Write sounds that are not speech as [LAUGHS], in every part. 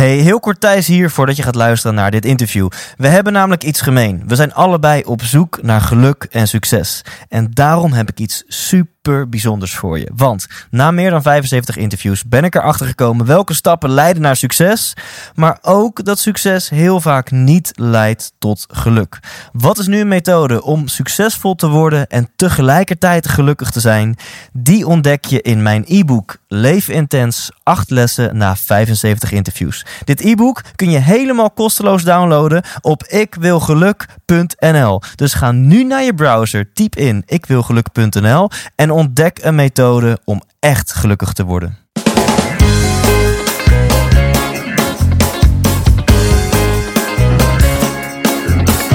Hey, heel kort Thijs hier voordat je gaat luisteren naar dit interview. We hebben namelijk iets gemeen. We zijn allebei op zoek naar geluk en succes. En daarom heb ik iets super bijzonders voor je. Want na meer dan 75 interviews ben ik erachter gekomen welke stappen leiden naar succes. Maar ook dat succes heel vaak niet leidt tot geluk. Wat is nu een methode om succesvol te worden en tegelijkertijd gelukkig te zijn? Die ontdek je in mijn e-book Leef Intens 8 lessen na 75 interviews. Dit e-book kun je helemaal kosteloos downloaden op ikwilgeluk.nl. Dus ga nu naar je browser, typ in ikwilgeluk.nl en ontdek een methode om echt gelukkig te worden.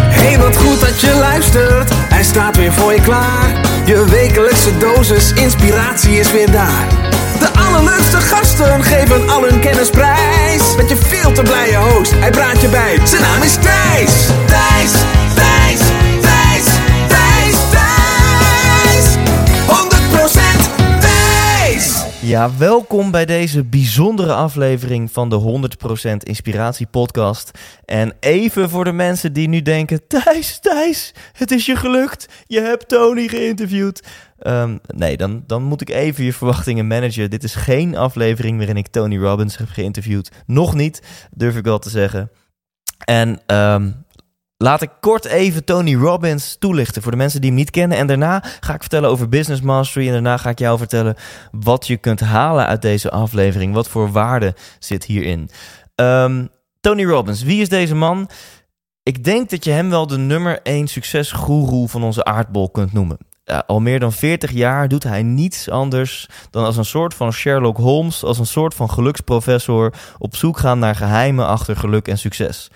Hey, wat goed dat je luistert. Hij staat weer voor je klaar. Je wekelijkse dosis inspiratie is weer daar. De allerleukste gasten geven al hun kennis prijs. Met je veel te blije host, hij praat je bij. Zijn naam is Thijs. Thijs, Thijs, Ja, welkom bij deze bijzondere aflevering van de 100% Inspiratie Podcast. En even voor de mensen die nu denken: Thijs, Thijs, het is je gelukt. Je hebt Tony geïnterviewd. Ehm, nee, dan, dan moet ik even je verwachtingen managen. Dit is geen aflevering waarin ik Tony Robbins heb geïnterviewd. Nog niet, durf ik wel te zeggen. En ehm, Laat ik kort even Tony Robbins toelichten voor de mensen die hem niet kennen. En daarna ga ik vertellen over Business Mastery. En daarna ga ik jou vertellen wat je kunt halen uit deze aflevering. Wat voor waarde zit hierin. Ehm, Tony Robbins, wie is deze man? Ik denk dat je hem wel de nummer 1 succesgoeroe van onze aardbol kunt noemen. Al meer dan 40 jaar doet hij niets anders dan als een soort van Sherlock Holmes, als een soort van geluksprofessor op zoek gaan naar geheimen achter geluk en succes.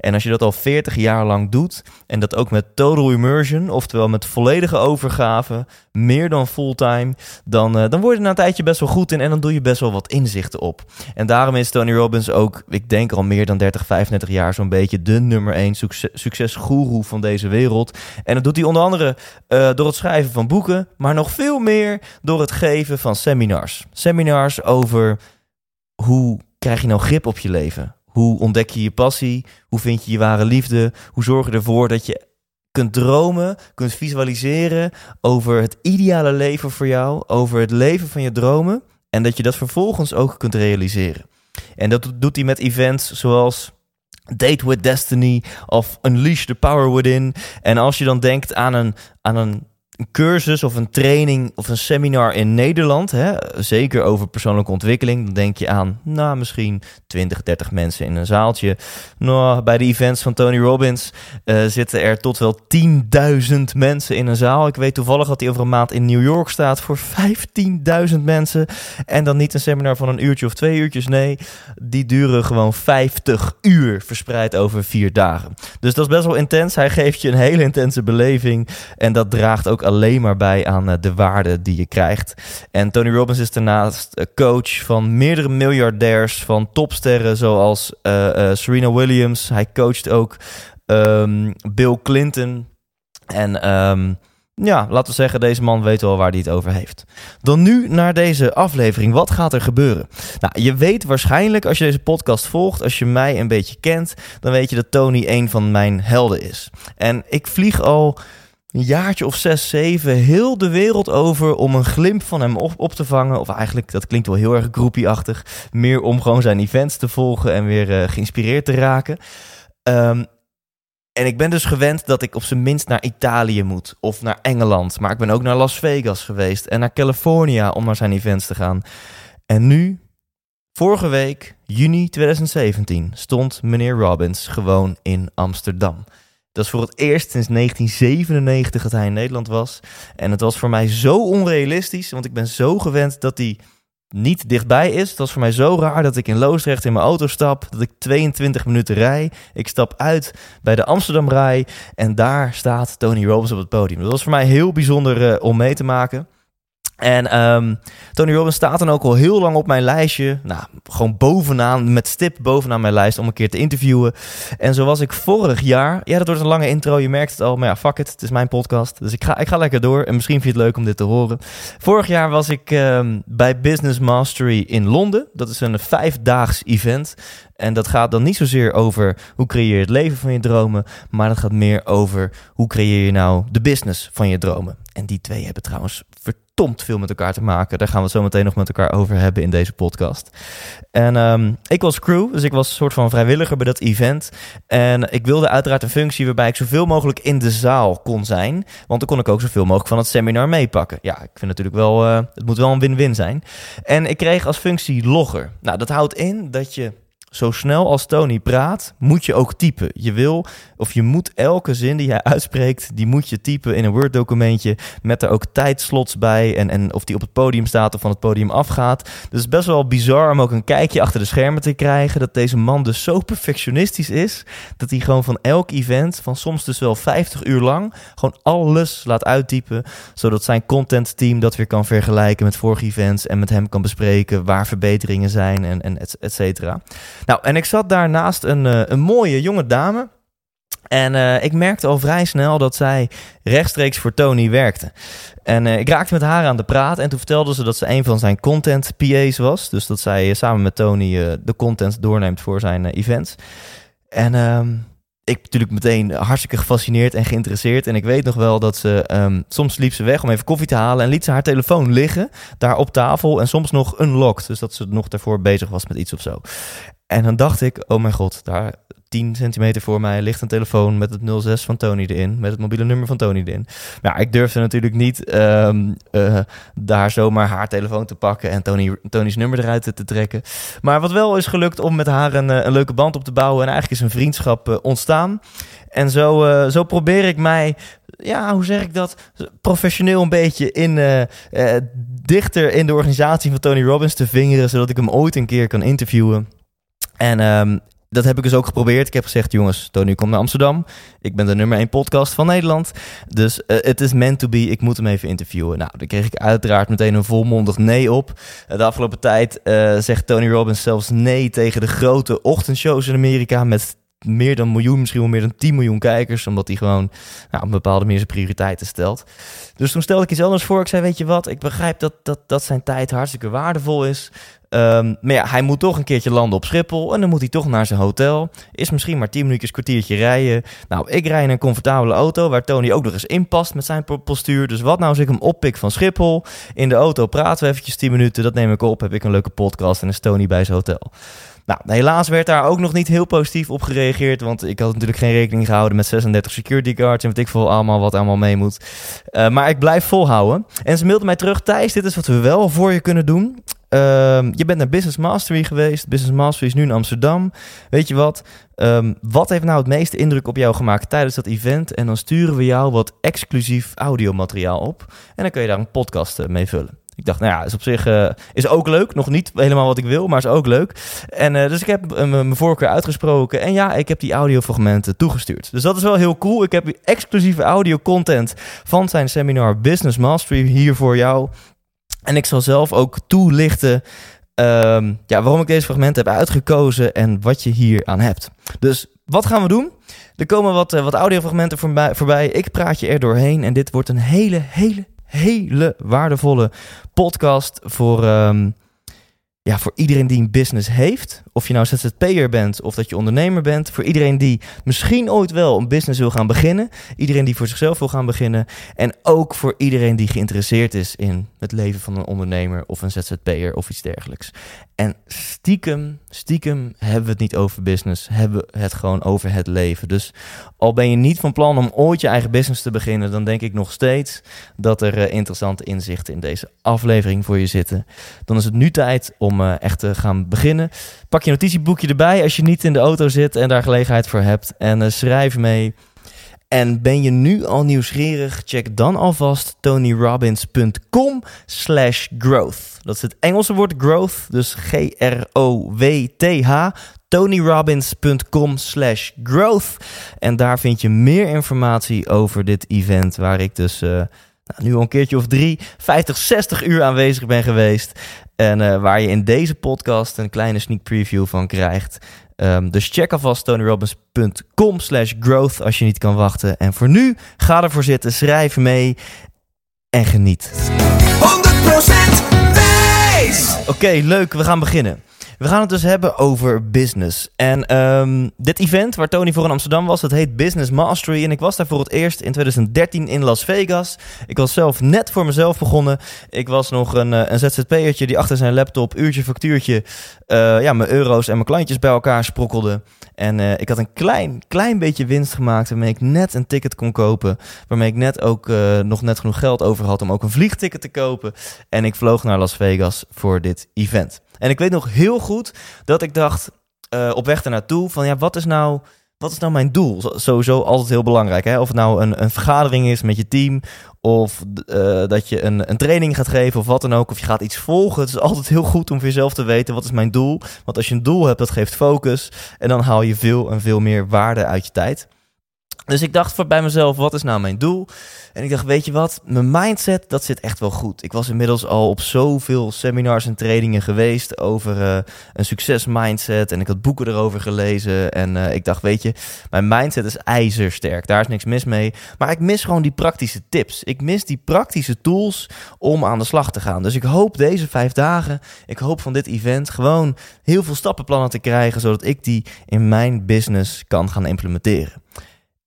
En als je dat al 40 jaar lang doet en dat ook met total immersion, oftewel met volledige overgave, meer dan fulltime, dan, uh, dan word je na een tijdje best wel goed in en dan doe je best wel wat inzichten op. En daarom is Tony Robbins ook, ik denk al meer dan 30, 35 jaar zo'n beetje de nummer 1 succes, succesgoeroe van deze wereld. En dat doet hij onder andere uh, door het schrijven van boeken, maar nog veel meer door het geven van seminars. Seminars over hoe krijg je nou grip op je leven? Hoe ontdek je je passie? Hoe vind je je ware liefde? Hoe zorg je ervoor dat je kunt dromen, kunt visualiseren over het ideale leven voor jou, over het leven van je dromen en dat je dat vervolgens ook kunt realiseren. En dat doet hij met events zoals Date with Destiny of Unleash the Power Within. En als je dan denkt aan een, aan een een cursus of een training of een seminar in Nederland, hè, zeker over persoonlijke ontwikkeling, dan denk je aan, nou, misschien 20, 30 mensen in een zaaltje. Nou, bij de events van Tony Robbins uh, zitten er tot wel 10.000 mensen in een zaal. Ik weet toevallig dat hij over een maand in New York staat voor 15.000 mensen. En dan niet een seminar van een uurtje of twee uurtjes, nee, die duren gewoon 50 uur verspreid over vier dagen. Dus dat is best wel intens. Hij geeft je een hele intense beleving en dat draagt ook alleen maar bij aan eh, de waarde die je krijgt. En Tony Robbins is daarnaast eh, coach van meerdere miljardairs, van topsterren zoals uh, Serena Williams. Hij coacht ook um, Bill Clinton. En um, ja, laten we zeggen, deze man weet wel waar hij het over heeft. Dan nu naar deze aflevering. Wat gaat er gebeuren? Nou, je weet waarschijnlijk als je deze podcast volgt, als je mij een beetje kent, dan weet je dat Tony een van mijn helden is. En ik vlieg al een jaartje of zes, zeven heel de wereld over om een glimp van hem op, te vangen. Of eigenlijk, dat klinkt wel heel erg groepieachtig. Meer om gewoon zijn events te volgen en weer uh, geïnspireerd te raken. Um, en ik ben dus gewend dat ik op zijn minst naar Italië moet of naar Engeland. Maar ik ben ook naar Las Vegas geweest en naar California om naar zijn events te gaan. En nu, vorige week, juni 2017, stond meneer Robbins gewoon in Amsterdam. Dat is voor het eerst sinds 1997 dat hij in Nederland was. En het was voor mij zo onrealistisch, want ik ben zo gewend dat hij niet dichtbij is. Dat was voor mij zo raar dat ik in Loosdrecht in mijn auto stap, dat ik 22 minuten rij. Ik stap uit bij de Amsterdam Rij en daar staat Tony Robbins op het podium. Dat was voor mij heel bijzonder uh, om mee te maken. En ehm, Tony Robbins staat dan ook al heel lang op mijn lijstje. Nou, gewoon bovenaan, met stip bovenaan mijn lijst om een keer te interviewen. En zo was ik vorig jaar. Ja, dat wordt een lange intro, je merkt het al. Maar ja, fuck it, het is mijn podcast. Dus ik ga, ik ga lekker door. En misschien vind je het leuk om dit te horen. Vorig jaar was ik ehm, bij Business Mastery in Londen. Dat is een vijfdaags event. En dat gaat dan niet zozeer over hoe creëer je het leven van je dromen. Maar dat gaat meer over hoe creëer je nou de business van je dromen. En die twee hebben trouwens verdomd veel met elkaar te maken. Daar gaan we het zo meteen nog met elkaar over hebben in deze podcast. En ehm, ik was crew, dus ik was een soort van vrijwilliger bij dat event. En ik wilde uiteraard een functie waarbij ik zoveel mogelijk in de zaal kon zijn. Want dan kon ik ook zoveel mogelijk van het seminar meepakken. Ja, ik vind natuurlijk wel, uh, het moet wel een win-win zijn. En ik kreeg als functie logger. Nou, dat houdt in dat je zo snel als Tony praat, moet je ook typen. Je wil of je moet elke zin die hij uitspreekt, die moet je typen in een Word-documentje met er ook tijdslots bij en, en of die op het podium staat of van het podium afgaat. Dus best wel bizar om ook een kijkje achter de schermen te krijgen dat deze man dus zo perfectionistisch is dat hij gewoon van elk event, van soms dus wel 50 uur lang, gewoon alles laat uittypen, zodat zijn content team dat weer kan vergelijken met vorige events en met hem kan bespreken waar verbeteringen zijn en, en et cetera. Nou, en ik zat daarnaast een, eh, een mooie jonge dame. En uh, ik merkte al vrij snel dat zij rechtstreeks voor Tony werkte. En uh, ik raakte met haar aan de praat. En toen vertelde ze dat ze een van zijn content PA's was. Dus dat zij samen met Tony de content doorneemt voor zijn events. En ehm, ik natuurlijk meteen hartstikke gefascineerd en geïnteresseerd. En ik weet nog wel dat ze um, soms liep ze weg om even koffie te halen en liet ze haar telefoon liggen daar op tafel en soms nog unlocked. Dus dat ze nog daarvoor bezig was met iets of zo. En dan dacht ik, oh mijn god, daar 10 centimeter voor mij ligt een telefoon met het 06 van Tony erin, met het mobiele nummer van Tony erin. Maar ja, ik durfde natuurlijk niet um, uh, daar zomaar haar telefoon te pakken en Tony, Tony's nummer eruit te, trekken. Maar wat wel is gelukt om met haar een, een leuke band op te bouwen en eigenlijk is een vriendschap uh, ontstaan. En zo, zo probeer ik mij ja, hoe zeg ik dat? Professioneel een beetje in, dichter in de organisatie van Tony Robbins te vingeren, zodat ik hem ooit een keer kan interviewen. En um, dat heb ik dus ook geprobeerd. Ik heb gezegd, jongens, Tony komt naar Amsterdam. Ik ben de nummer 1 podcast van Nederland. Dus uh, het is meant to be. Ik moet hem even interviewen. Nou, daar kreeg ik uiteraard meteen een volmondig nee op. Uh, de afgelopen tijd uh, zegt Tony Robbins zelfs nee tegen de grote ochtendshows in Amerika met meer dan miljoen, misschien wel meer dan 10 miljoen kijkers. Omdat hij gewoon nou, een bepaalde meer zijn prioriteiten stelt. Dus toen stelde ik iets anders voor. Ik zei, weet je wat, ik begrijp dat, dat, dat zijn tijd hartstikke waardevol is. Um, maar ja, hij moet toch een keertje landen op Schiphol. En dan moet hij toch naar zijn hotel. Is misschien maar 10 minuutjes, kwartiertje rijden. Nou, ik rij in een comfortabele auto waar Tony ook nog eens in past met zijn postuur. Dus wat nou als ik hem oppik van Schiphol? In de auto praten we eventjes 10 minuten. Dat neem ik op. Heb ik een leuke podcast en is Tony bij zijn hotel. Nou, helaas werd daar ook nog niet heel positief op gereageerd. Want ik had natuurlijk geen rekening gehouden met 36 security guards. En wat ik veel allemaal wat allemaal mee moet. Uh, maar ik blijf volhouden. En ze mailde mij terug. Thijs, dit is wat we wel voor je kunnen doen. Uh, je bent naar Business Mastery geweest. Business Mastery is nu in Amsterdam. Weet je wat? Um, wat heeft nou het meeste indruk op jou gemaakt tijdens dat event? En dan sturen we jou wat exclusief audiomateriaal op. En dan kun je daar een podcast mee vullen. Ik dacht, nou ja, is op zich uh, is ook leuk. Nog niet helemaal wat ik wil, maar is ook leuk. En uh, dus ik heb uh, mijn voorkeur uitgesproken. En ja, ik heb die audiofragmenten toegestuurd. Dus dat is wel heel cool. Ik heb exclusieve audio content van zijn seminar Business Mastery hier voor jou. En ik zal zelf ook toelichten um, ja, waarom ik deze fragmenten heb uitgekozen en wat je hier aan hebt. Dus wat gaan we doen? Er komen wat, wat audiofragmenten voorbij, voorbij. Ik praat je er doorheen en dit wordt een hele, hele, hele waardevolle podcast voor, um, ja, voor iedereen die een business heeft. Of je nou ZZP'er bent of dat je ondernemer bent. Voor iedereen die misschien ooit wel een business wil gaan beginnen. Iedereen die voor zichzelf wil gaan beginnen. En ook voor iedereen die geïnteresseerd is in het leven van een ondernemer of een ZZP'er of iets dergelijks. En stiekem, stiekem hebben we het niet over business, hebben we het gewoon over het leven. Dus al ben je niet van plan om ooit je eigen business te beginnen, dan denk ik nog steeds dat er uh, interessante inzichten in deze aflevering voor je zitten. Dan is het nu tijd om uh, echt te gaan beginnen. Pak je notitieboekje erbij als je niet in de auto zit en daar gelegenheid voor hebt en uh, schrijf mee. En ben je nu al nieuwsgierig? Check dan alvast tonyrobbins.com slash growth. Dat is het Engelse woord growth, dus G-R-O-W-T-H. tonyrobbins.com slash growth. En daar vind je meer informatie over dit event waar ik dus... Uh, nou, nu al een keertje of drie, 50, 60 uur aanwezig ben geweest. En uh, waar je in deze podcast een kleine sneak preview van krijgt. Um, dus check alvast tonyrobbins.com slash growth als je niet kan wachten. En voor nu, ga ervoor zitten, schrijf mee en geniet. 100% Oké, okay, leuk. We gaan beginnen. We gaan het dus hebben over business. En um, dit event waar Tony voor in Amsterdam was, dat heet Business Mastery. En ik was daar voor het eerst in 2013 in Las Vegas. Ik was zelf net voor mezelf begonnen. Ik was nog een, eh, een ZZP'ertje die achter zijn laptop, uurtje factuurtje, uh, ja, mijn euro's en mijn klantjes bij elkaar sprokkelde. En uh, ik had een klein, klein beetje winst gemaakt waarmee ik net een ticket kon kopen. Waarmee ik net ook nog net genoeg geld over had om ook een vliegticket te kopen. En ik vloog naar Las Vegas voor dit event. En ik weet nog heel goed dat ik dacht uh, op weg ernaartoe van ja, wat is nou wat is nou mijn doel? Sowieso altijd heel belangrijk. Hè? Of het nou een, een vergadering is met je team. Of uh, dat je een, een training gaat geven of wat dan ook. Of je gaat iets volgen. Het is altijd heel goed om voor jezelf te weten wat is mijn doel. Want als je een doel hebt, dat geeft focus. En dan haal je veel en veel meer waarde uit je tijd. Dus ik dacht voor bij mezelf, wat is nou mijn doel? En ik dacht, weet je wat, mijn mindset, dat zit echt wel goed. Ik was inmiddels al op zoveel seminars en trainingen geweest over uh, een succes mindset. En ik had boeken erover gelezen. En uh, ik dacht, weet je, mijn mindset is ijzersterk. Daar is niks mis mee. Maar ik mis gewoon die praktische tips. Ik mis die praktische tools om aan de slag te gaan. Dus ik hoop deze vijf dagen, ik hoop van dit event gewoon heel veel stappenplannen te krijgen. Zodat ik die in mijn business kan gaan implementeren.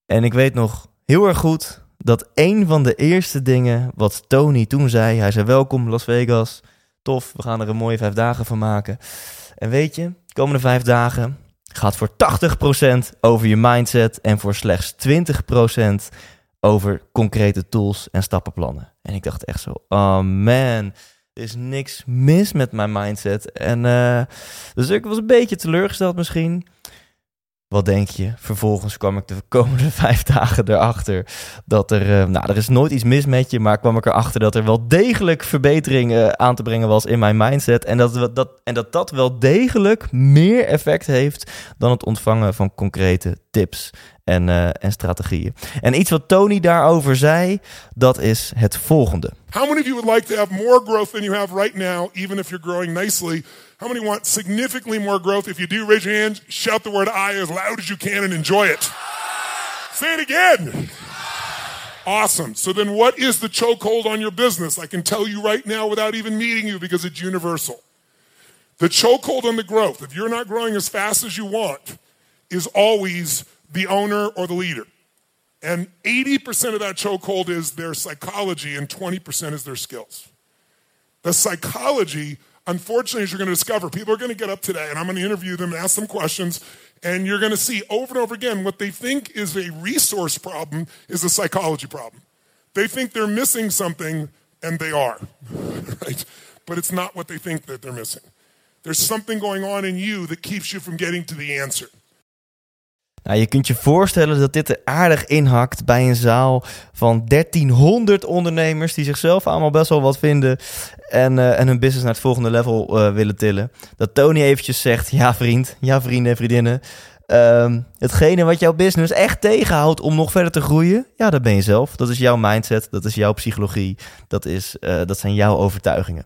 En ik weet nog heel erg goed dat een van de eerste dingen wat Tony toen zei, hij zei welkom Las Vegas, tof, we gaan er een mooie vijf dagen van maken. En weet je, de komende vijf dagen gaat voor 80% over je mindset en voor slechts 20% over concrete tools en stappenplannen. En ik dacht echt zo, oh man, er is niks mis met mijn mindset. En uh, dus ik was een beetje teleurgesteld misschien. Wat denk je? Vervolgens kwam ik de komende [LAUGHS] vijf dagen erachter dat er, uh, nou, er is nooit iets mis met je, maar kwam ik erachter dat er wel degelijk verbetering uh, aan te brengen was in mijn mindset. En dat, dat, en dat dat wel degelijk meer effect heeft dan het ontvangen van concrete tips en, uh, en strategieën. En iets wat Tony daarover zei, dat is het volgende. How many of you would like to have more growth than you have right now, even if you're growing nicely? How many want significantly more growth? If you do, raise your hand, shout the word I as loud as you can, and enjoy it. Say it again. Awesome. So then, what is the chokehold on your business? I can tell you right now without even meeting you because it's universal. The chokehold on the growth, if you're not growing as fast as you want, is always the owner or the leader. And 80% of that chokehold is their psychology, and 20% is their skills. The psychology unfortunately, as you're going to discover, people are going to get up today, and I'm going to interview them and ask them questions, and you're going to see over and over again what they think is a resource problem is a psychology problem. They think they're missing something, and they are, [LAUGHS] right? But it's not what they think that they're missing. There's something going on in you that keeps you from getting to the answer. Nou, je kunt je voorstellen dat dit er aardig inhakt bij een zaal van 1300 ondernemers die zichzelf allemaal best wel wat vinden en, uh, en hun business naar het volgende level uh, willen tillen. Dat Tony eventjes zegt, ja vriend, ja vrienden en vriendinnen, um, hetgene wat jouw business echt tegenhoudt om nog verder te groeien, ja dat ben je zelf. Dat is jouw mindset, dat is jouw psychologie, dat, is, uh, dat zijn jouw overtuigingen.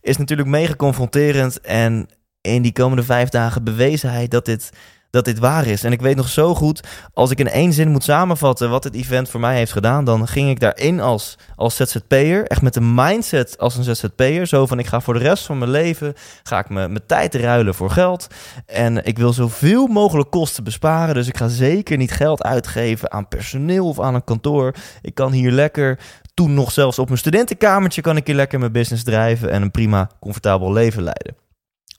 Is natuurlijk mega confronterend en in die komende vijf dagen bewees hij dat dit dat dit waar is. En ik weet nog zo goed, als ik in één zin moet samenvatten wat dit event voor mij heeft gedaan, dan ging ik daarin als, als ZZP'er, echt met een mindset als een ZZP'er. Zo van, ik ga voor de rest van mijn leven, ga ik mijn tijd ruilen voor geld. En ik wil zoveel mogelijk kosten besparen, dus ik ga zeker niet geld uitgeven aan personeel of aan een kantoor. Ik kan hier lekker toen nog zelfs op mijn studentenkamertje kan ik hier lekker mijn business drijven en een prima, comfortabel leven leiden.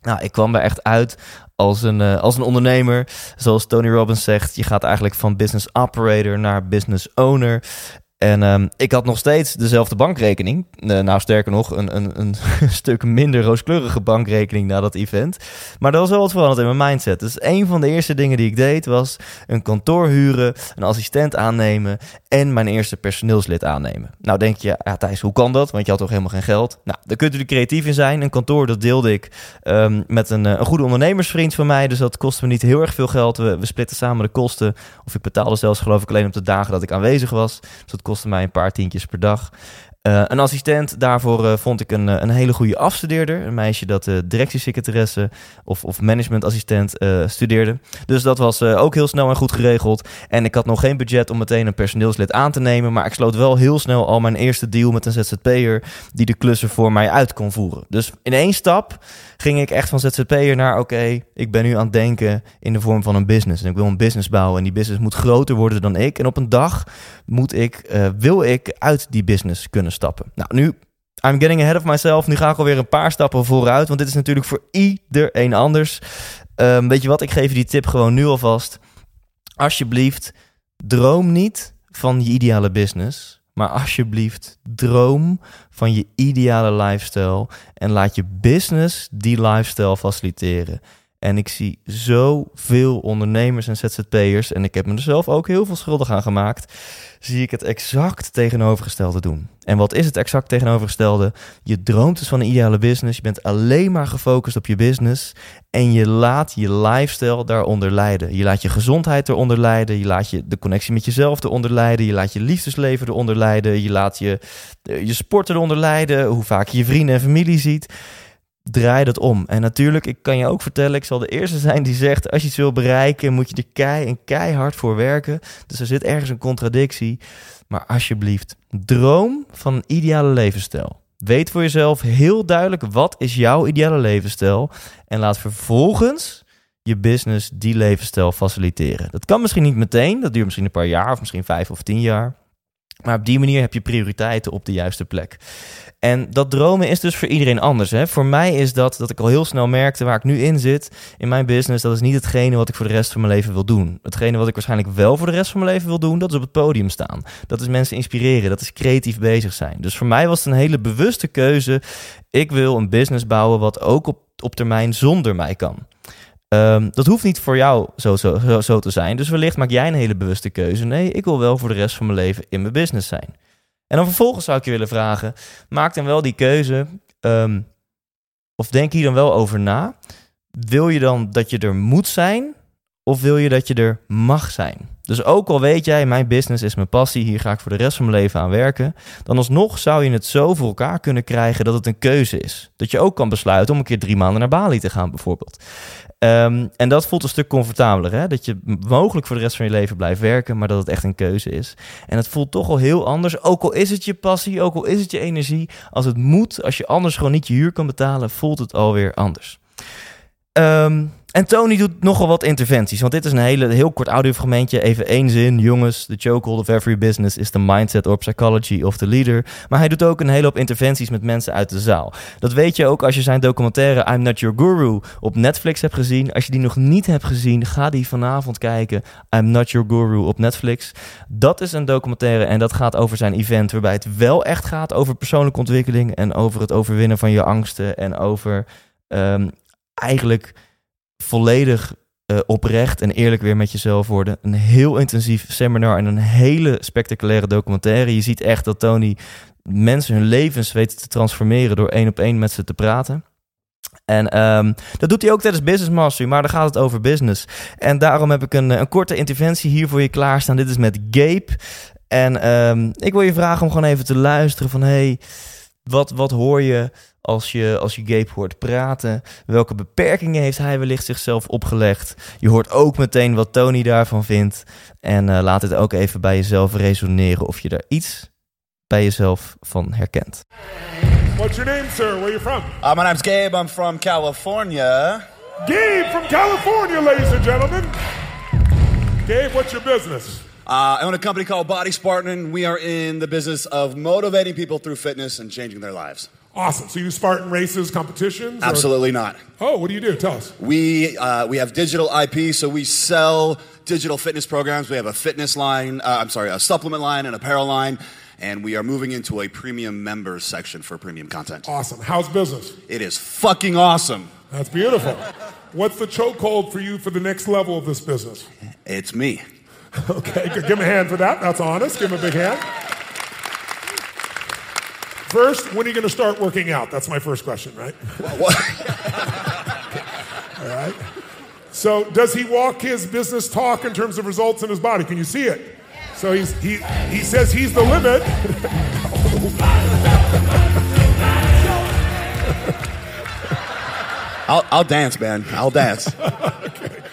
Nou, ik kwam er echt uit als een, uh, als een ondernemer. Zoals Tony Robbins zegt, je gaat eigenlijk van business operator naar business owner. En um, ik had nog steeds dezelfde bankrekening. Uh, nou, sterker nog, een, een, een [LAUGHS] stuk minder rooskleurige bankrekening na dat event. Maar er was wel wat veranderd in mijn mindset. Dus een van de eerste dingen die ik deed was een kantoor huren, een assistent aannemen en mijn eerste personeelslid aannemen. Nou, denk je, ja, Thijs, hoe kan dat? Want je had toch helemaal geen geld? Nou, daar kunt u er creatief in zijn. Een kantoor, dat deelde ik um, met een, een goede ondernemersvriend van mij. Dus dat kostte me niet heel erg veel geld. We, we splitten samen de kosten. Of ik betaalde zelfs, geloof ik, alleen op de dagen dat ik aanwezig was. Dus dat kostte mij een paar tientjes per dag. Uh, een assistent, daarvoor uh, vond ik een, een hele goede afstudeerder. Een meisje dat uh, directiesecretaresse of, of managementassistent studeerde. Dus dat was ook heel snel en goed geregeld. En ik had nog geen budget om meteen een personeelslid aan te nemen. Maar ik sloot wel heel snel al mijn eerste deal met een ZZP'er die de klussen voor mij uit kon voeren. Dus in één stap ging ik echt van ZZP'er naar oké, ik ben nu aan het denken in de vorm van een business. En ik wil een business bouwen en die business moet groter worden dan ik. En op een dag moet ik, wil ik uit die business kunnen stappen. Nou, nu I'm getting ahead of myself. Nu ga ik alweer een paar stappen vooruit. Want dit is natuurlijk voor iedereen anders. Um, weet je wat? Ik geef je die tip gewoon nu alvast. Alsjeblieft, droom niet van je ideale business. Maar alsjeblieft, droom van je ideale lifestyle. En laat je business die lifestyle faciliteren. En ik zie zoveel ondernemers en ZZP'ers, en ik heb me er zelf ook heel veel schuldig aan gemaakt, zie ik het exact tegenovergestelde doen. En wat is het exact tegenovergestelde? Je droomt dus van een ideale business, je bent alleen maar gefocust op je business en je laat je lifestyle daaronder leiden. Je laat je gezondheid eronder leiden, je laat je de connectie met jezelf eronder leiden, je laat je liefdesleven eronder leiden, je laat je, je sport eronder leiden, hoe vaak je je vrienden en familie ziet draai dat om. En natuurlijk, ik kan je ook vertellen, ik zal de eerste zijn die zegt: als je iets wil bereiken, moet je er kei en keihard voor werken. Dus er zit ergens een contradictie. Maar alsjeblieft, droom van een ideale levensstijl. Weet voor jezelf heel duidelijk wat is jouw ideale levensstijl en laat vervolgens je business die levensstijl faciliteren. Dat kan misschien niet meteen, dat duurt misschien een paar jaar of misschien vijf of tien jaar. Maar op die manier heb je prioriteiten op de juiste plek. En dat dromen is dus voor iedereen anders. Hè? Voor mij is dat dat ik al heel snel merkte waar ik nu in zit in mijn business. Dat is niet hetgene wat ik voor de rest van mijn leven wil doen. Hetgene wat ik waarschijnlijk wel voor de rest van mijn leven wil doen, dat is op het podium staan. Dat is mensen inspireren. Dat is creatief bezig zijn. Dus voor mij was het een hele bewuste keuze. Ik wil een business bouwen wat ook op, op termijn zonder mij kan. Um, dat hoeft niet voor jou zo, zo, zo, te zijn. Dus wellicht maak jij een hele bewuste keuze. Nee, ik wil wel voor de rest van mijn leven in mijn business zijn. En dan vervolgens zou ik je willen vragen: maak dan wel die keuze. Um, of denk hier dan wel over na. Wil je dan dat je er moet zijn? Of wil je dat je er mag zijn? Dus ook al weet jij, mijn business is mijn passie, hier ga ik voor de rest van mijn leven aan werken, dan alsnog zou je het zo voor elkaar kunnen krijgen dat het een keuze is. Dat je ook kan besluiten om een keer drie maanden naar Bali te gaan, bijvoorbeeld. Um, en dat voelt een stuk comfortabeler. Hè? Dat je mogelijk voor de rest van je leven blijft werken, maar dat het echt een keuze is. En het voelt toch al heel anders. Ook al is het je passie, ook al is het je energie. Als het moet, als je anders gewoon niet je huur kan betalen, voelt het alweer anders. Um, en Tony doet nogal wat interventies. Want dit is een hele, heel kort audiofragmentje. Even één zin. Jongens, the chokehold of every business is the mindset or psychology of the leader. Maar hij doet ook een hele hoop interventies met mensen uit de zaal. Dat weet je ook als je zijn documentaire I'm Not Your Guru op Netflix hebt gezien. Als je die nog niet hebt gezien, ga die vanavond kijken. I'm Not Your Guru op Netflix. Dat is een documentaire en dat gaat over zijn event. Waarbij het wel echt gaat over persoonlijke ontwikkeling. En over het overwinnen van je angsten. En over um, eigenlijk volledig uh, oprecht en eerlijk weer met jezelf worden. Een heel intensief seminar en een hele spectaculaire documentaire. Je ziet echt dat Tony mensen hun levens weet te transformeren door één op één met ze te praten. En um, dat doet hij ook tijdens Business Mastery, maar dan gaat het over business. En daarom heb ik een, een korte interventie hier voor je klaarstaan. Dit is met Gabe. En um, ik wil je vragen om gewoon even te luisteren van... hey, wat, wat hoor je als je, als je Gabe hoort praten. Welke beperkingen heeft hij wellicht zichzelf opgelegd? Je hoort ook meteen wat Tony daarvan vindt. En uh, laat het ook even bij jezelf resoneren of je daar iets bij jezelf van herkent. What's your name, sir? Where are you from? Uh, my name's Gabe. I'm from California. Gabe from California, ladies and gentlemen. Gabe, what's your business? Uh, I own a company called Body Spartan. We are in the business of motivating people through fitness and changing their lives. Awesome. So you Spartan races, competitions? Or? Absolutely not. Oh, what do you do? Tell us. We uh, we have digital IP, so we sell digital fitness programs. We have a fitness line. Uh, I'm sorry, a supplement line, and apparel line. And we are moving into a premium members section for premium content. Awesome. How's business? It is fucking awesome. That's beautiful. What's the chokehold for you for the next level of this business? It's me. [LAUGHS] okay, give him a hand for that. That's honest. Give him a big hand. First, when are you going to start working out? That's my first question, right? [LAUGHS] All right. So, does he walk his business talk in terms of results in his body? Can you see it? So he's, he, he says he's the limit. [LAUGHS] I'll, I'll dance, man. I'll dance. okay.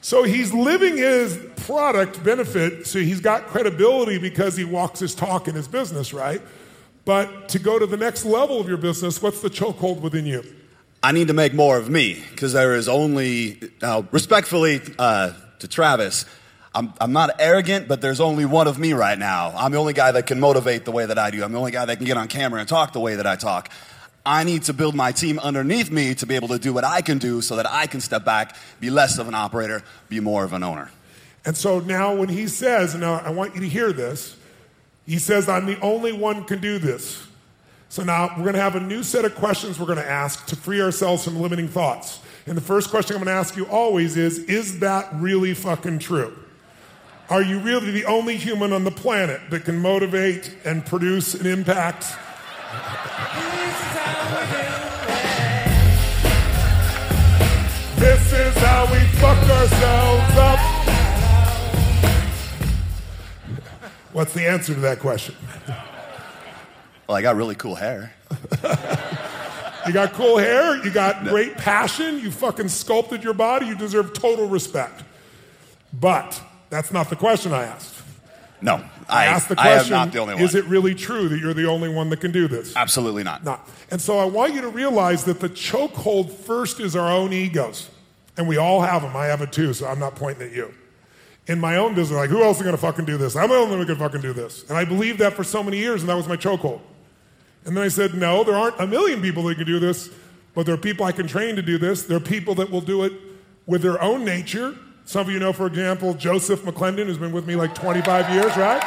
So he's living his product benefit, so he's got credibility because he walks his talk in his business, right? But to go to the next level of your business, what's the chokehold within you? I need to make more of me because there is only, now, respectfully uh, to Travis, I'm, I'm not arrogant, but there's only one of me right now. I'm the only guy that can motivate the way that I do. I'm the only guy that can get on camera and talk the way that I talk. I need to build my team underneath me to be able to do what I can do so that I can step back, be less of an operator, be more of an owner. And so now when he says, now I want you to hear this, he says, I'm the only one can do this. So now we're going to have a new set of questions we're going to ask to free ourselves from limiting thoughts. And the first question I'm going to ask you always is Is that really fucking true? Are you really the only human on the planet that can motivate and produce an impact? This is how we fuck ourselves up. What's the answer to that question? Well, I got really cool hair. [LAUGHS] You got cool hair, you got great passion, you fucking sculpted your body, you deserve total respect. But that's not the question I asked. No, I, I, asked the I am question not the only one. Is it really true that you're the only one that can do this? Absolutely not. Not. And so I want you to realize that the chokehold first is our own egos. And we all have them. I have it too, so I'm not pointing at you. In my own business, like, who else is going to fucking do this? I'm the only one who can fucking do this. And I believed that for so many years, and that was my chokehold. And then I said, no, there aren't a million people that can do this, but there are people I can train to do this. There are people that will do it with their own nature. Some of you know, for example, Joseph McClendon, who's been with me like 25 years, right?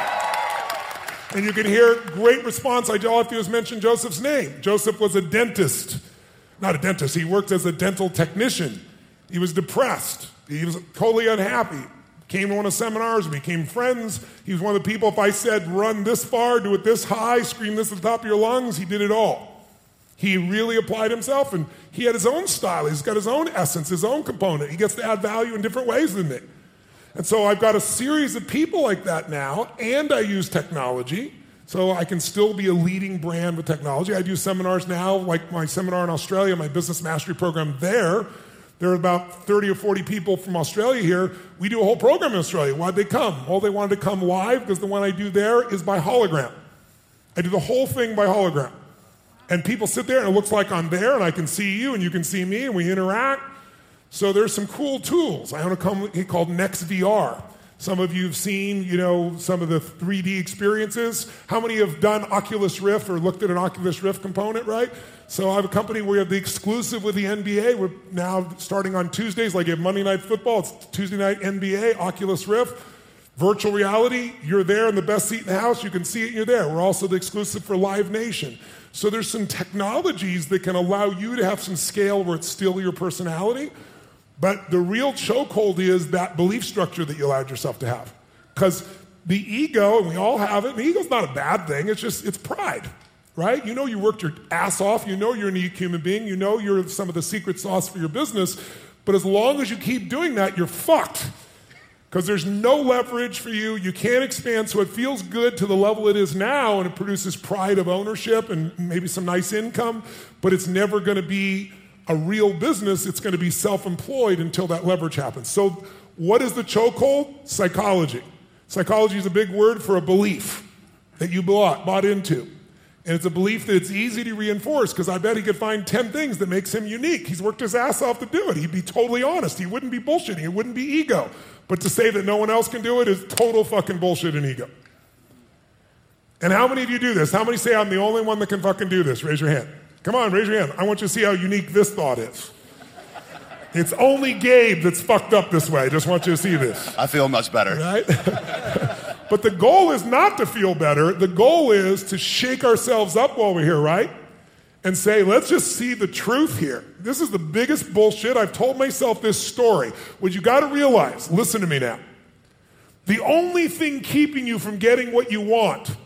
And you can hear great response. I all have to do is mention Joseph's name. Joseph was a dentist. Not a dentist, he worked as a dental technician. He was depressed. He was totally unhappy. Came to one of the seminars, became friends. He was one of the people, if I said, run this far, do it this high, scream this at the top of your lungs, he did it all. He really applied himself and he had his own style. He's got his own essence, his own component. He gets to add value in different ways than me. And so I've got a series of people like that now, and I use technology. So I can still be a leading brand with technology. I do seminars now, like my seminar in Australia, my business mastery program there. There are about 30 or 40 people from Australia here. We do a whole program in Australia. Why'd they come? Well, they wanted to come live because the one I do there is by hologram. I do the whole thing by hologram. And people sit there and it looks like I'm there and I can see you and you can see me and we interact. So there's some cool tools. I own a company called NextVR. Some of you have seen, you know, some of the 3D experiences. How many have done Oculus Rift or looked at an Oculus Rift component, right? So I have a company where we have the exclusive with the NBA. We're now starting on Tuesdays, like you have Monday Night Football. It's Tuesday Night NBA, Oculus Rift. Virtual reality, you're there in the best seat in the house. You can see it, you're there. We're also the exclusive for Live Nation. So there's some technologies that can allow you to have some scale where it's still your personality. But the real chokehold is that belief structure that you allowed yourself to have. Because the ego, and we all have it, the ego's not a bad thing, it's just, it's pride, right? You know you worked your ass off, you know you're a human being, you know you're some of the secret sauce for your business, but as long as you keep doing that, you're fucked. Because there's no leverage for you, you can't expand, so it feels good to the level it is now, and it produces pride of ownership and maybe some nice income, but it's never gonna be a real business, it's going to be self employed until that leverage happens. So, what is the chokehold? Psychology. Psychology is a big word for a belief that you bought, bought into. And it's a belief that it's easy to reinforce because I bet he could find 10 things that makes him unique. He's worked his ass off to do it. He'd be totally honest. He wouldn't be bullshitting. It wouldn't be ego. But to say that no one else can do it is total fucking bullshit and ego. And how many of you do this? How many say I'm the only one that can fucking do this? Raise your hand. Come on, raise your hand. I want you to see how unique this thought is. It's only Gabe that's fucked up this way. I just want you to see this. I feel much better. Right? [LAUGHS] but the goal is not to feel better. The goal is to shake ourselves up while we're here, right? And say, let's just see the truth here. This is the biggest bullshit. I've told myself this story. What you got to realize, listen to me now. The only thing keeping you from getting what you want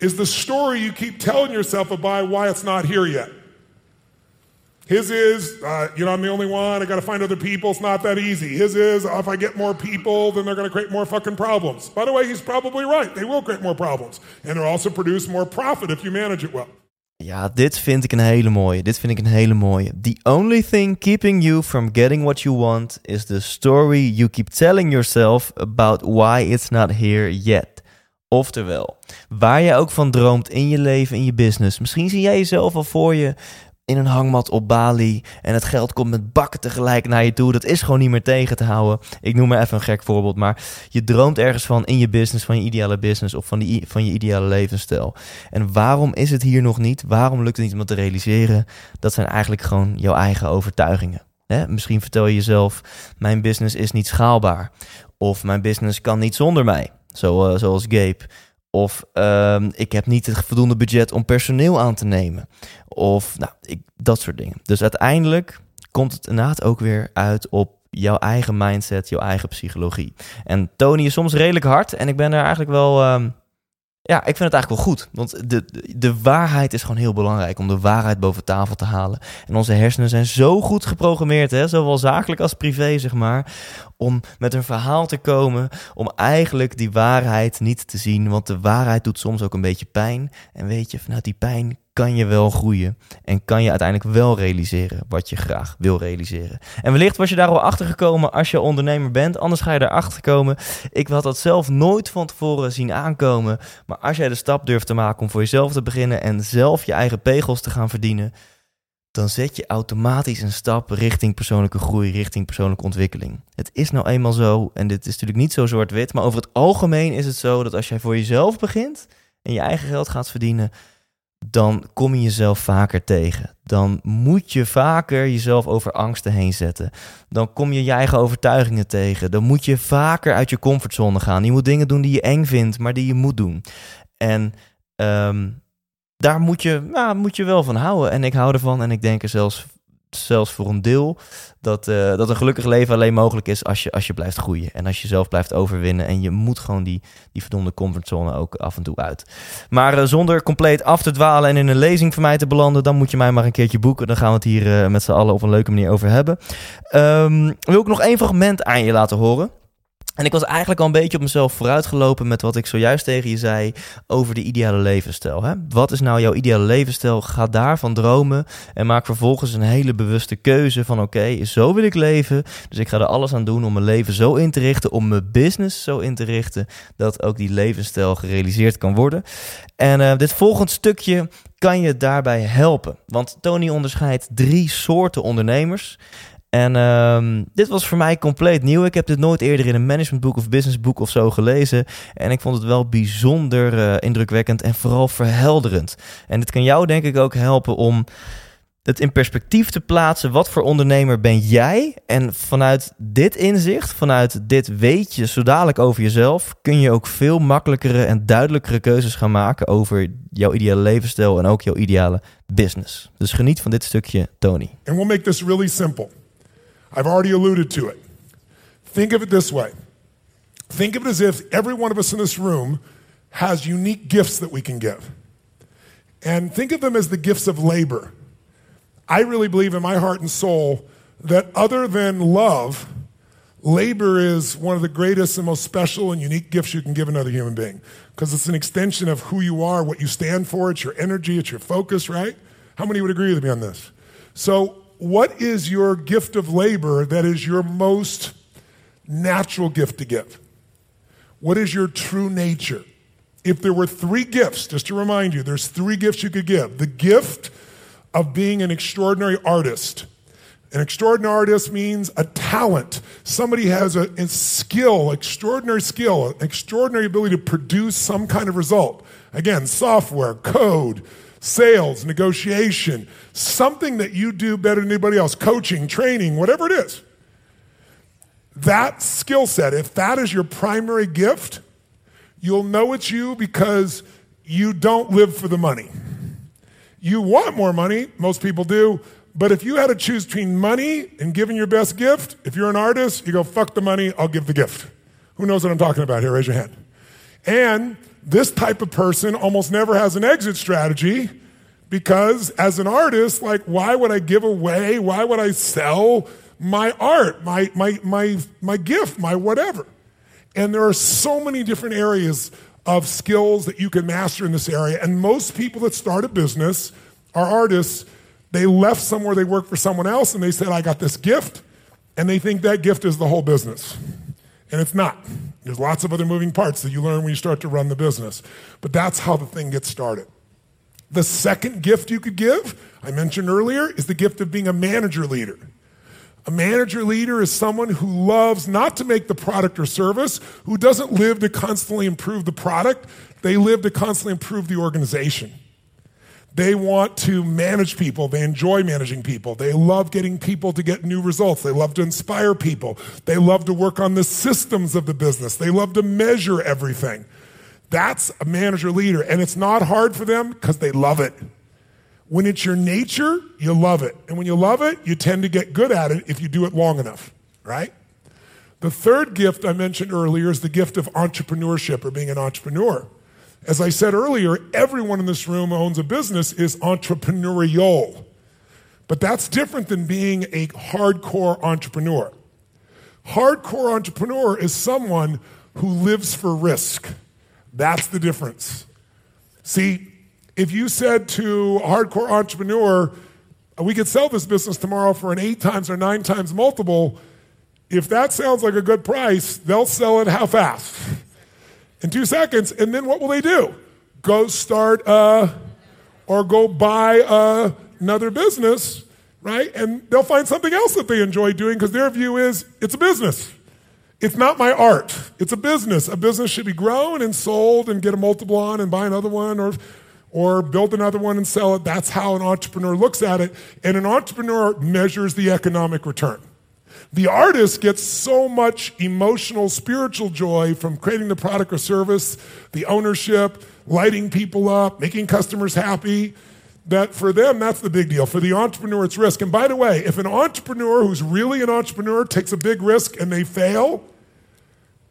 is the story you keep telling yourself about why it's not here yet. His is, uh, you know, I'm the only one. I got to find other people. It's not that easy. His is, if I get more people, then they're going to create more fucking problems. By the way, he's probably right. They will create more problems. And they'll also produce more profit if you manage it well. Ja, dit vind ik een hele mooie. Dit vind ik een hele mooie. The only thing keeping you from getting what you want is the story you keep telling yourself about why it's not here yet. Oftewel, waar je ook van droomt in je leven, in je business. Misschien zie jij jezelf al voor je in een hangmat op Bali en het geld komt met bakken tegelijk naar je toe. Dat is gewoon niet meer tegen te houden. Ik noem maar even een gek voorbeeld, maar je droomt ergens van in je business, van je ideale business of van, die, van je ideale levensstijl. En waarom is het hier nog niet? Waarom lukt het niet om te realiseren? Dat zijn eigenlijk gewoon jouw eigen overtuigingen. Misschien vertel je jezelf, mijn business is niet schaalbaar. Of mijn business kan niet zonder mij, zo, uh, zoals Gabe. Of uh, ik heb niet het voldoende budget om personeel aan te nemen. Of nou, ik, dat soort dingen. Dus uiteindelijk komt het inderdaad ook weer uit op jouw eigen mindset, jouw eigen psychologie. En Tony is soms redelijk hard. En ik ben er eigenlijk wel. Um, ja, ik vind het eigenlijk wel goed. Want de, de waarheid is gewoon heel belangrijk om de waarheid boven tafel te halen. En onze hersenen zijn zo goed geprogrammeerd, hè, zowel zakelijk als privé, zeg maar. Om met een verhaal te komen, om eigenlijk die waarheid niet te zien. Want de waarheid doet soms ook een beetje pijn. En weet je, vanuit die pijn kan je wel groeien. En kan je uiteindelijk wel realiseren wat je graag wil realiseren. En wellicht was je daar al achter gekomen als je ondernemer bent. Anders ga je erachter komen. Ik had dat zelf nooit van tevoren zien aankomen. Maar als jij de stap durft te maken om voor jezelf te beginnen en zelf je eigen pegels te gaan verdienen. Dan zet je automatisch een stap richting persoonlijke groei, richting persoonlijke ontwikkeling. Het is nou eenmaal zo, en dit is natuurlijk niet zo zwart-wit, maar over het algemeen is het zo dat als jij voor jezelf begint en je eigen geld gaat verdienen, dan kom je jezelf vaker tegen. Dan moet je vaker jezelf over angsten heen zetten. Dan kom je je eigen overtuigingen tegen. Dan moet je vaker uit je comfortzone gaan. Je moet dingen doen die je eng vindt, maar die je moet doen. En um, daar moet je, nou, moet je wel van houden. En ik hou ervan en ik denk er zelfs zelfs voor een deel dat, uh, dat een gelukkig leven alleen mogelijk is als je, als je blijft groeien. En als je zelf blijft overwinnen. En je moet gewoon die, die verdomde comfortzone ook af en toe uit. Maar uh, zonder compleet af te dwalen en in een lezing van mij te belanden, dan moet je mij maar een keertje boeken. Dan gaan we het hier uh, met z'n allen op een leuke manier over hebben. Um, wil ik nog één fragment aan je laten horen. En ik was eigenlijk al een beetje op mezelf vooruitgelopen met wat ik zojuist tegen je zei over de ideale levensstijl. Hè? Wat is nou jouw ideale levensstijl? Ga daarvan dromen en maak vervolgens een hele bewuste keuze van oké, zo wil ik leven. Dus ik ga er alles aan doen om mijn leven zo in te richten, om mijn business zo in te richten, dat ook die levensstijl gerealiseerd kan worden. En uh, dit volgende stukje kan je daarbij helpen. Want Tony onderscheidt drie soorten ondernemers. En um, dit was voor mij compleet nieuw. Ik heb dit nooit eerder in een managementboek of businessboek of zo gelezen. En ik vond het wel bijzonder uh, indrukwekkend en vooral verhelderend. En dit kan jou denk ik ook helpen om het in perspectief te plaatsen. Wat voor ondernemer ben jij? En vanuit dit inzicht, vanuit dit weetje zo dadelijk over jezelf, kun je ook veel makkelijkere en duidelijkere keuzes gaan maken over jouw ideale levensstijl en ook jouw ideale business. Dus geniet van dit stukje, Tony. And we'll make this really simple. I've already alluded to it. Think of it this way think of it as if every one of us in this room has unique gifts that we can give. And think of them as the gifts of labor. I really believe in my heart and soul that other than love, labor is one of the greatest and most special and unique gifts you can give another human being because it's an extension of who you are, what you stand for, it's your energy, it's your focus, right? How many would agree with me on this? So, what is your gift of labor that is your most natural gift to give? What is your true nature? If there were three gifts, just to remind you, there's three gifts you could give. The gift of being an extraordinary artist. An extraordinary artist means a talent. Somebody has a, a skill, extraordinary skill, extraordinary ability to produce some kind of result. Again, software, code, sales, negotiation, something that you do better than anybody else, coaching, training, whatever it is. That skill set, if that is your primary gift, you'll know it's you because you don't live for the money. You want more money, most people do, but if you had to choose between money and giving your best gift, if you're an artist, you go, fuck the money, I'll give the gift. Who knows what I'm talking about here? Raise your hand. And this type of person almost never has an exit strategy Because as an artist, like, why would I give away? Why would I sell my art, my, my, my, my gift, my whatever? And there are so many different areas of skills that you can master in this area. And most people that start a business are artists. They left somewhere they worked for someone else and they said, I got this gift. And they think that gift is the whole business. And it's not. There's lots of other moving parts that you learn when you start to run the business. But that's how the thing gets started. The second gift you could give, I mentioned earlier, is the gift of being a manager leader. A manager leader is someone who loves not to make the product or service, who doesn't live to constantly improve the product, they live to constantly improve the organization. They want to manage people. They enjoy managing people. They love getting people to get new results. They love to inspire people. They love to work on the systems of the business. They love to measure everything. That's a manager leader. And it's not hard for them because they love it. When it's your nature, you love it. And when you love it, you tend to get good at it if you do it long enough, right? The third gift I mentioned earlier is the gift of entrepreneurship or being an entrepreneur. As I said earlier, everyone in this room owns a business is entrepreneurial. But that's different than being a hardcore entrepreneur. Hardcore entrepreneur is someone who lives for risk. That's the difference. See, if you said to a hardcore entrepreneur, we could sell this business tomorrow for an eight times or nine times multiple, if that sounds like a good price, they'll sell it how fast? In two seconds. And then what will they do? Go start uh, or go buy uh, another business, right? And they'll find something else that they enjoy doing because their view is it's a business. It's not my art. It's a business. A business should be grown and sold and get a multiple on and buy another one or, or build another one and sell it. That's how an entrepreneur looks at it. And an entrepreneur measures the economic return. The artist gets so much emotional, spiritual joy from creating the product or service, the ownership, lighting people up, making customers happy, that for them, that's the big deal. For the entrepreneur, it's risk. And by the way, if an entrepreneur who's really an entrepreneur takes a big risk and they fail,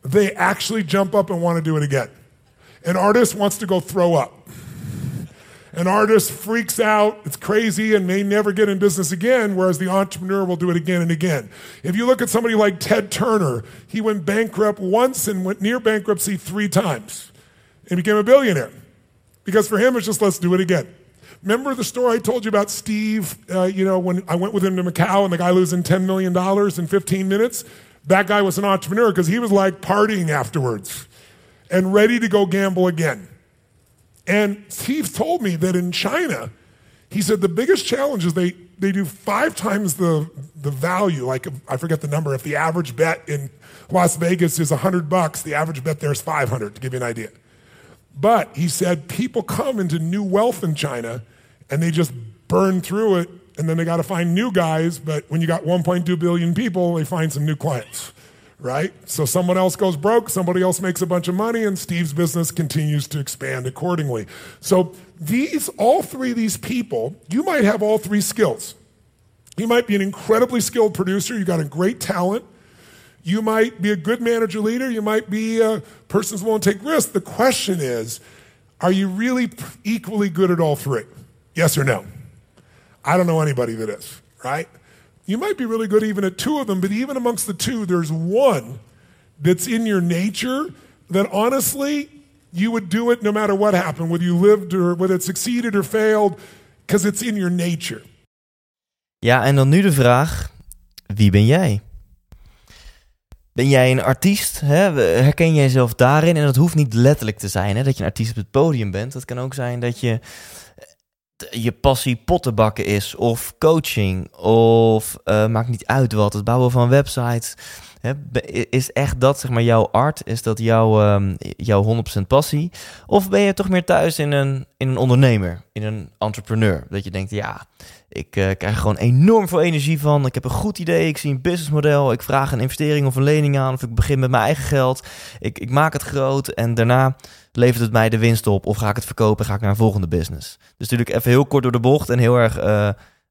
they actually jump up and want to do it again. An artist wants to go throw up. An artist freaks out, it's crazy, and may never get in business again, whereas the entrepreneur will do it again and again. If you look at somebody like Ted Turner, he went bankrupt once and went near bankruptcy three times and became a billionaire. Because for him, it's just let's do it again. Remember the story I told you about Steve, uh, you know, when I went with him to Macau and the guy losing $10 million in 15 minutes? That guy was an entrepreneur because he was like partying afterwards and ready to go gamble again. And Steve told me that in China, he said the biggest challenge is they, they do five times the, the value. Like, I forget the number. If the average bet in Las Vegas is 100 bucks, the average bet there is 500, to give you an idea. But he said people come into new wealth in China and they just burn through it and then they got to find new guys. But when you got 1.2 billion people, they find some new clients right? So someone else goes broke, somebody else makes a bunch of money, and Steve's business continues to expand accordingly. So these, all three of these people, you might have all three skills. You might be an incredibly skilled producer, you got a great talent. You might be a good manager leader, you might be a person who won't take risks. The question is, are you really equally good at all three? Yes or no? I don't know anybody that is, right? You might be really good even at two of them, but even amongst the two, there's one that's in your nature that honestly, you would do it no matter what happened, whether you lived or whether it succeeded or failed, because it's in your nature. Ja, en dan nu de vraag: wie ben jij? Ben jij een artiest? Hè? Herken jij jezelf daarin? En dat hoeft niet letterlijk te zijn, hè? dat je een artiest op het podium bent. Dat kan ook zijn dat je je passie pottenbakken is, of coaching, of uh, maakt niet uit wat, het bouwen van websites. Is echt dat zeg maar jouw art? Is dat jouw, um, jouw 100% passie? Of ben je toch meer thuis in een, in een ondernemer, in een entrepreneur? Dat je denkt, ja, ik uh, krijg gewoon enorm veel energie van. Ik heb een goed idee, ik zie een businessmodel, ik vraag een investering of een lening aan, of ik begin met mijn eigen geld. Ik, ik maak het groot en daarna levert het mij de winst op? Of ga ik het verkopen ga ik naar een volgende business? Dus natuurlijk even heel kort door de bocht en heel erg uh,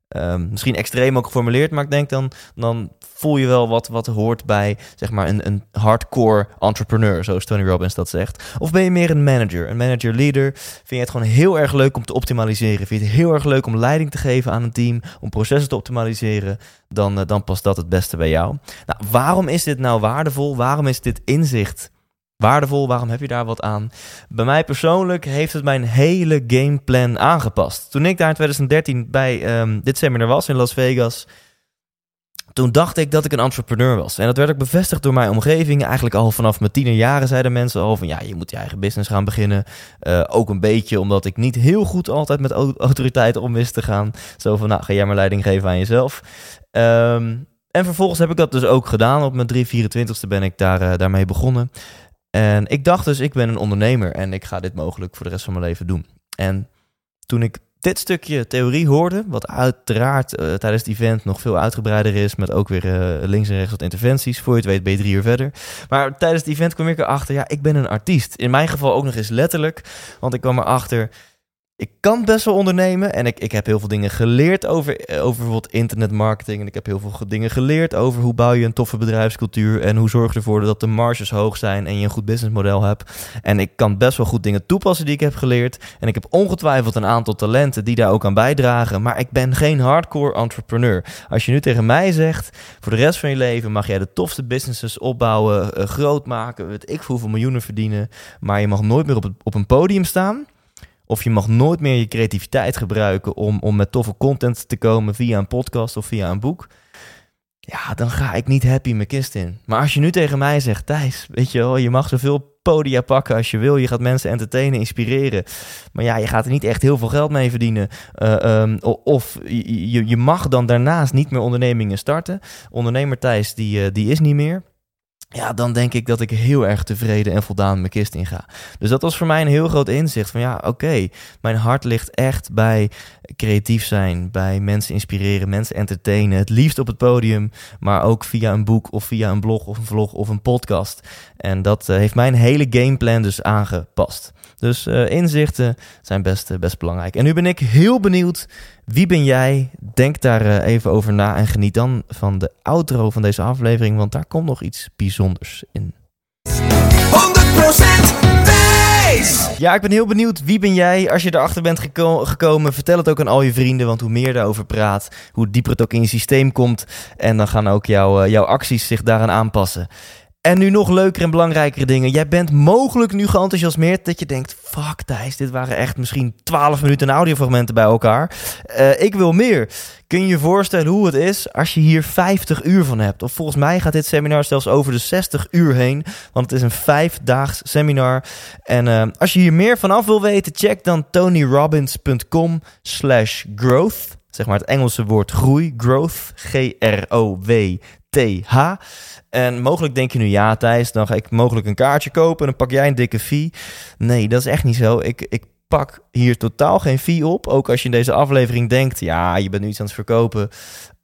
Ehm, misschien extreem ook geformuleerd, maar ik denk dan, dan voel je wel wat, wat hoort bij zeg maar een, een hardcore entrepreneur, zoals Tony Robbins dat zegt. Of ben je meer een manager, een manager-leader? Vind je het gewoon heel erg leuk om te optimaliseren? Vind je het heel erg leuk om leiding te geven aan een team, om processen te optimaliseren? Dan, uh, dan past dat het beste bij jou. Nou, waarom is dit nou waardevol? Waarom is dit inzicht waardevol? Waarom heb je daar wat aan? Bij mij persoonlijk heeft het mijn hele gameplan aangepast. Toen ik daar in 2013 bij um, dit seminar was in Las Vegas, toen dacht ik dat ik een entrepreneur was. En dat werd ook bevestigd door mijn omgeving. Eigenlijk al vanaf mijn tienerjaren zeiden mensen al van... ja, je moet je eigen business gaan beginnen. Uh, ook een beetje omdat ik niet heel goed altijd met autoriteit om wist te gaan. Zo van, nou, ga jij maar leiding geven aan jezelf. Um, en vervolgens heb ik dat dus ook gedaan. Op mijn 324ste ben ik daar, uh, daarmee begonnen. En ik dacht dus, ik ben een ondernemer en ik ga dit mogelijk voor de rest van mijn leven doen. En toen ik dit stukje theorie hoorde, wat uiteraard uh, tijdens het event nog veel uitgebreider is, met ook weer uh, links en rechts wat interventies. Voor je het weet ben je drie uur verder. Maar tijdens het event kwam ik erachter, ja, ik ben een artiest. In mijn geval ook nog eens letterlijk, want ik kwam erachter ik kan best wel ondernemen en ik, ik heb heel veel dingen geleerd over, eh, over bijvoorbeeld internetmarketing. En ik heb heel veel dingen geleerd over hoe bouw je een toffe bedrijfscultuur en hoe zorg je ervoor dat de marges hoog zijn en je een goed businessmodel hebt. En ik kan best wel goed dingen toepassen die ik heb geleerd. En ik heb ongetwijfeld een aantal talenten die daar ook aan bijdragen. Maar ik ben geen hardcore entrepreneur. Als je nu tegen mij zegt, voor de rest van je leven mag jij de tofste businesses opbouwen, uh, groot maken, weet ik hoeveel miljoenen verdienen. Maar je mag nooit meer op, het, op een podium staan of je mag nooit meer je creativiteit gebruiken om, om met toffe content te komen via een podcast of via een boek. Ja, dan ga ik niet happy mijn kist in. Maar als je nu tegen mij zegt, Thijs, weet je wel, je mag zoveel podia pakken als je wil. Je gaat mensen entertainen, inspireren. Maar ja, je gaat er niet echt heel veel geld mee verdienen. Uh, um, of je, je mag dan daarnaast niet meer ondernemingen starten. Ondernemer Thijs, die, uh, die is niet meer ja, dan denk ik dat ik heel erg tevreden en voldaan mijn kist in ga. Dus dat was voor mij een heel groot inzicht van ja, oké, mijn hart ligt echt bij creatief zijn, bij mensen inspireren, mensen entertainen. Het liefst op het podium, maar ook via een boek of via een blog of een vlog of een podcast. En dat uh, heeft mijn hele gameplan dus aangepast. Dus uh, inzichten zijn best, uh, best belangrijk. En nu ben ik heel benieuwd, wie ben jij? Denk daar even over na en geniet dan van de outro van deze aflevering, want daar komt nog iets bijzonders in. 100% Ja, ik ben heel benieuwd. Wie ben jij? Als je erachter bent geko gekomen, vertel het ook aan al je vrienden. Want hoe meer daarover praat, hoe dieper het ook in je systeem komt. En dan gaan ook jouw, uh, jouw acties zich daaraan aanpassen. En nu nog leukere en belangrijkere dingen. Jij bent mogelijk nu geenthousiasmeerd dat je denkt... Fuck Thijs, dit waren echt misschien 12 minuten audiofragmenten bij elkaar. Uh, ik wil meer. Kun je je voorstellen hoe het is als je hier 50 uur van hebt? Of volgens mij gaat dit seminar zelfs over de 60 uur heen. Want het is een vijfdaags seminar. En uh, als je hier meer vanaf wil weten, check dan tonyrobbins.com slash growth. Zeg maar het Engelse woord groei. Growth. G-R-O-W-T-H. En mogelijk denk je nu, ja Thijs, dan ga ik mogelijk een kaartje kopen en dan pak jij een dikke fee. Nee, dat is echt niet zo. Ik, ik pak hier totaal geen fee op. Ook als je in deze aflevering denkt, ja, je bent nu iets aan het verkopen.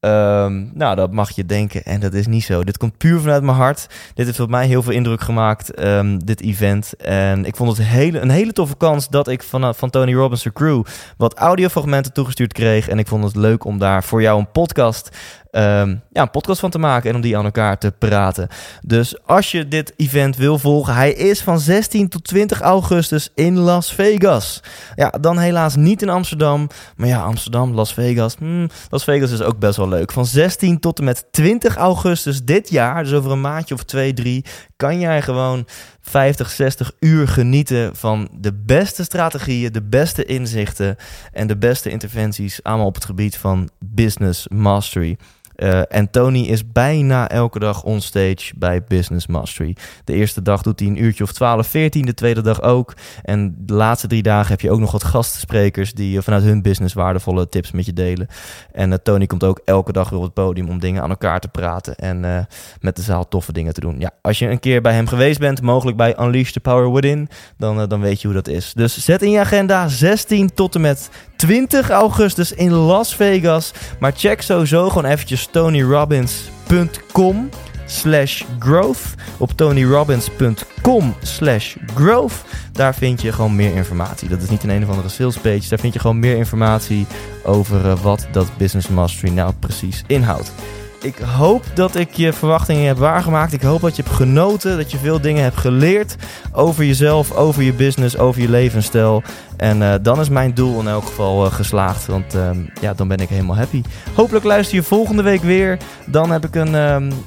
Um, nou, dat mag je denken en dat is niet zo. Dit komt puur vanuit mijn hart. Dit heeft op mij heel veel indruk gemaakt, um, dit event. En ik vond het hele, een hele toffe kans dat ik van, van Tony Robbins' crew wat audiofragmenten toegestuurd kreeg. En ik vond het leuk om daar voor jou een podcast um, ja, een podcast van te maken en om die aan elkaar te praten. Dus als je dit event wil volgen, hij is van 16 tot 20 augustus in Las Vegas. Ja, dan helaas niet in Amsterdam. Maar ja, Amsterdam, Las Vegas. Hmm, Las Vegas is ook best wel leuk. Van 16 tot en met 20 augustus dit jaar, dus over een maandje of twee, drie, kan jij gewoon 50, 60 uur genieten van de beste strategieën, de beste inzichten en de beste interventies, allemaal op het gebied van business mastery. Uh, en Tony is bijna elke dag onstage bij Business Mastery. De eerste dag doet hij een uurtje of 12, 14. De tweede dag ook. En de laatste drie dagen heb je ook nog wat gastsprekers die vanuit hun business waardevolle tips met je delen. En uh, Tony komt ook elke dag weer op het podium om dingen aan elkaar te praten. En met de zaal toffe dingen te doen. Ja, als je een keer bij hem geweest bent, mogelijk bij Unleash the Power Within, dan, dan weet je hoe dat is. Dus zet in je agenda 16 tot en met 20 augustus in Las Vegas. Maar check sowieso gewoon eventjes tonyrobbins.com slash growth. Op tonyrobbins.com slash growth. Daar vind je gewoon meer informatie. Dat is niet een een of andere sales page. Daar vind je gewoon meer informatie over uh, wat dat Business Mastery nou precies inhoudt. Ik hoop dat ik je verwachtingen heb waargemaakt. Ik hoop dat je hebt genoten, dat je veel dingen hebt geleerd over jezelf, over je business, over je levensstijl. En uh, dan is mijn doel in elk geval uh, geslaagd, want uh, ja, dan ben ik helemaal happy. Hopelijk luister je volgende week weer. Dan heb ik een,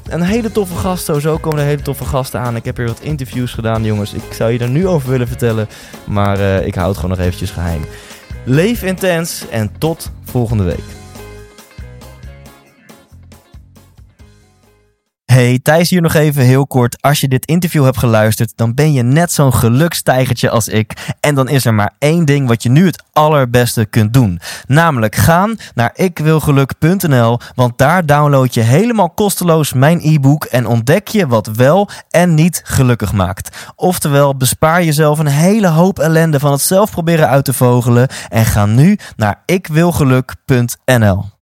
een hele toffe gast. Sowieso komen er hele toffe gasten aan. Ik heb hier wat interviews gedaan, jongens. Ik zou je er nu over willen vertellen, maar ik hou het gewoon nog eventjes geheim. Leef intens en tot volgende week. Hey, Thijs hier nog even heel kort. Als je dit interview hebt geluisterd, dan ben je net zo'n gelukstijgertje als ik. En dan is er maar één ding wat je nu het allerbeste kunt doen. Namelijk gaan naar ikwilgeluk.nl, want daar download je helemaal kosteloos mijn e-book en ontdek je wat wel en niet gelukkig maakt. Oftewel, bespaar jezelf een hele hoop ellende van het zelf proberen uit te vogelen en ga nu naar ikwilgeluk.nl.